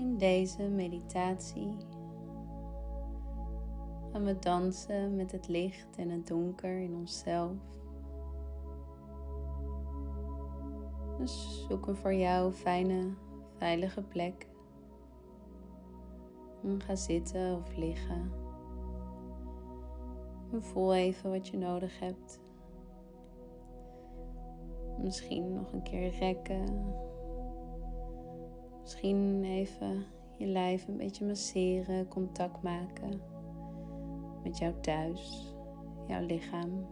In deze meditatie gaan we dansen met het licht en het donker in onszelf. Dus zoek een voor jou fijne, veilige plek. ga zitten of liggen. En voel even wat je nodig hebt. Misschien nog een keer rekken. Misschien even je lijf een beetje masseren, contact maken met jouw thuis, jouw lichaam.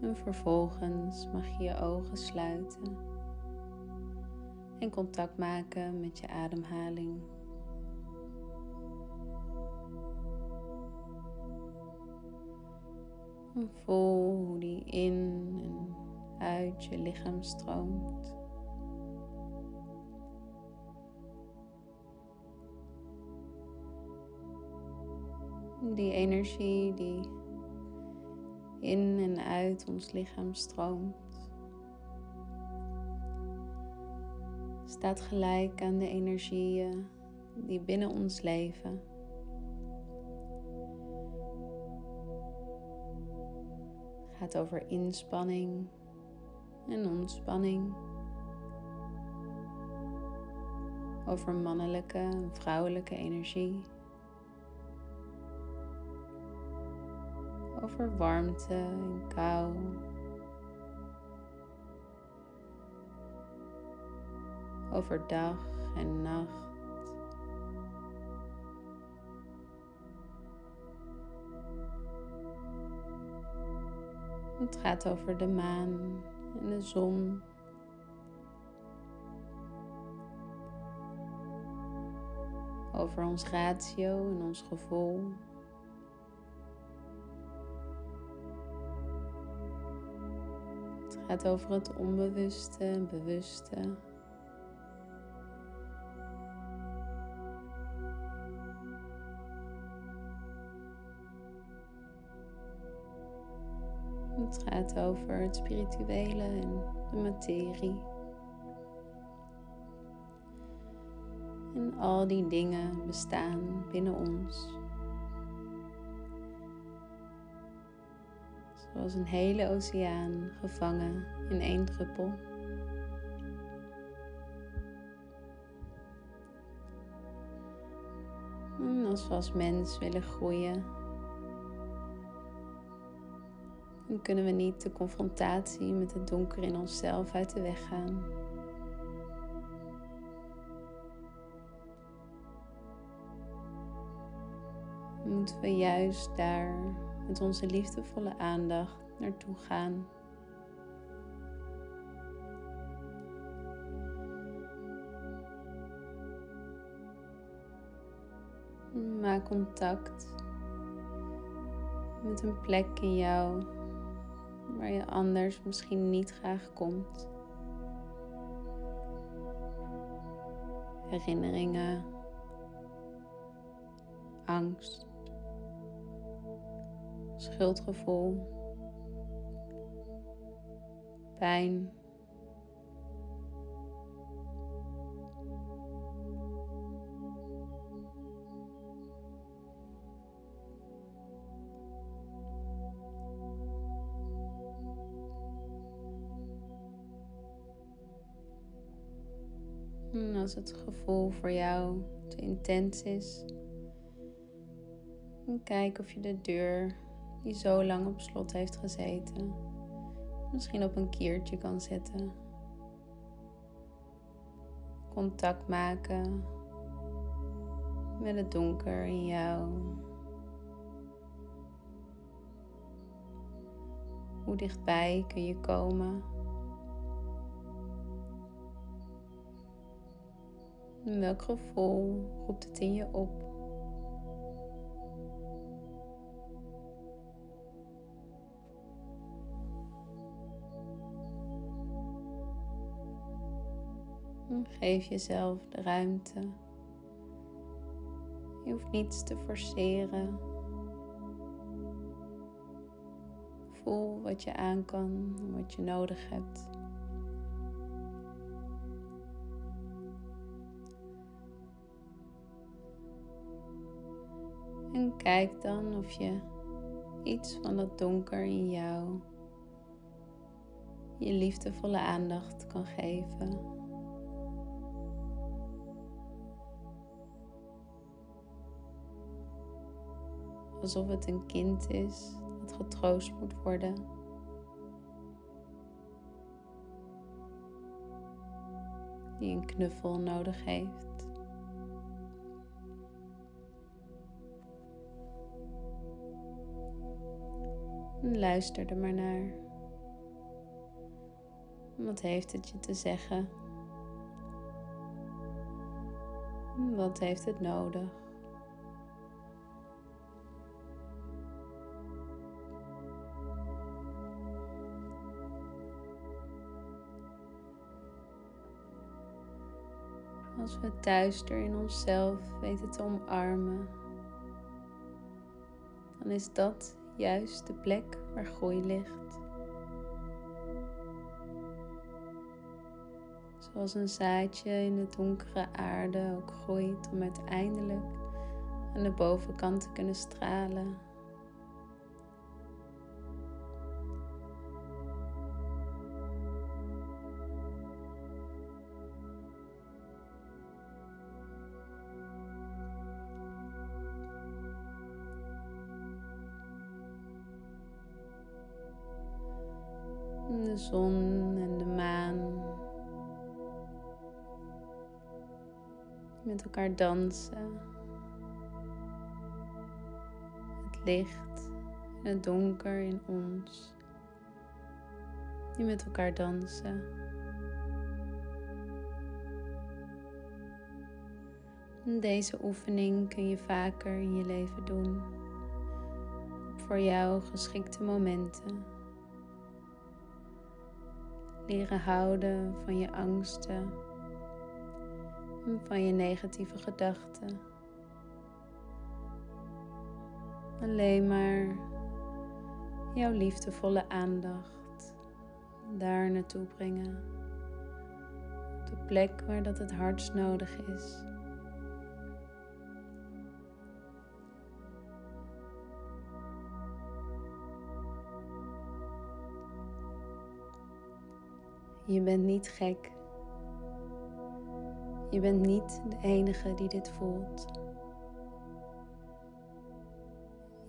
En vervolgens mag je je ogen sluiten en contact maken met je ademhaling. En voel hoe die in en uit je lichaam stroomt. Die energie die in en uit ons lichaam stroomt, staat gelijk aan de energieën die binnen ons leven. Gaat over inspanning en ontspanning. Over mannelijke en vrouwelijke energie. Over warmte en kou. Over dag en nacht. Het gaat over de maan en de zon. Over ons ratio en ons gevoel. Het gaat over het onbewuste en bewuste. Het gaat over het spirituele en de materie. En al die dingen bestaan binnen ons. Zoals een hele oceaan gevangen in één druppel. En als we als mens willen groeien, Dan kunnen we niet de confrontatie met het donker in onszelf uit de weg gaan. Moeten we juist daar met onze liefdevolle aandacht naartoe gaan. Maak contact met een plek in jou waar je anders misschien niet graag komt. Herinneringen, angst, schuldgevoel, pijn. En als het gevoel voor jou te intens is, kijk of je de deur die zo lang op slot heeft gezeten, misschien op een kiertje kan zetten. Contact maken met het donker in jou. Hoe dichtbij kun je komen? Welk gevoel roept het in je op? Geef jezelf de ruimte. Je hoeft niets te forceren. Voel wat je aan kan, wat je nodig hebt. En kijk dan of je iets van dat donker in jou je liefdevolle aandacht kan geven. Alsof het een kind is dat getroost moet worden. Die een knuffel nodig heeft. En luister er maar naar. Wat heeft het je te zeggen? Wat heeft het nodig? Als we thuis er in onszelf weten te omarmen, dan is dat juist de plek waar groei ligt. Zoals een zaadje in de donkere aarde ook groeit om uiteindelijk aan de bovenkant te kunnen stralen. De zon en de maan met elkaar dansen. Het licht en het donker in ons, die met elkaar dansen. Deze oefening kun je vaker in je leven doen, voor jou geschikte momenten. Leren houden van je angsten van je negatieve gedachten. Alleen maar jouw liefdevolle aandacht daar naartoe brengen. De plek waar dat het hardst nodig is. Je bent niet gek. Je bent niet de enige die dit voelt.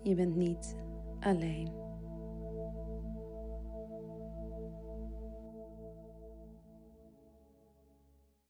Je bent niet alleen.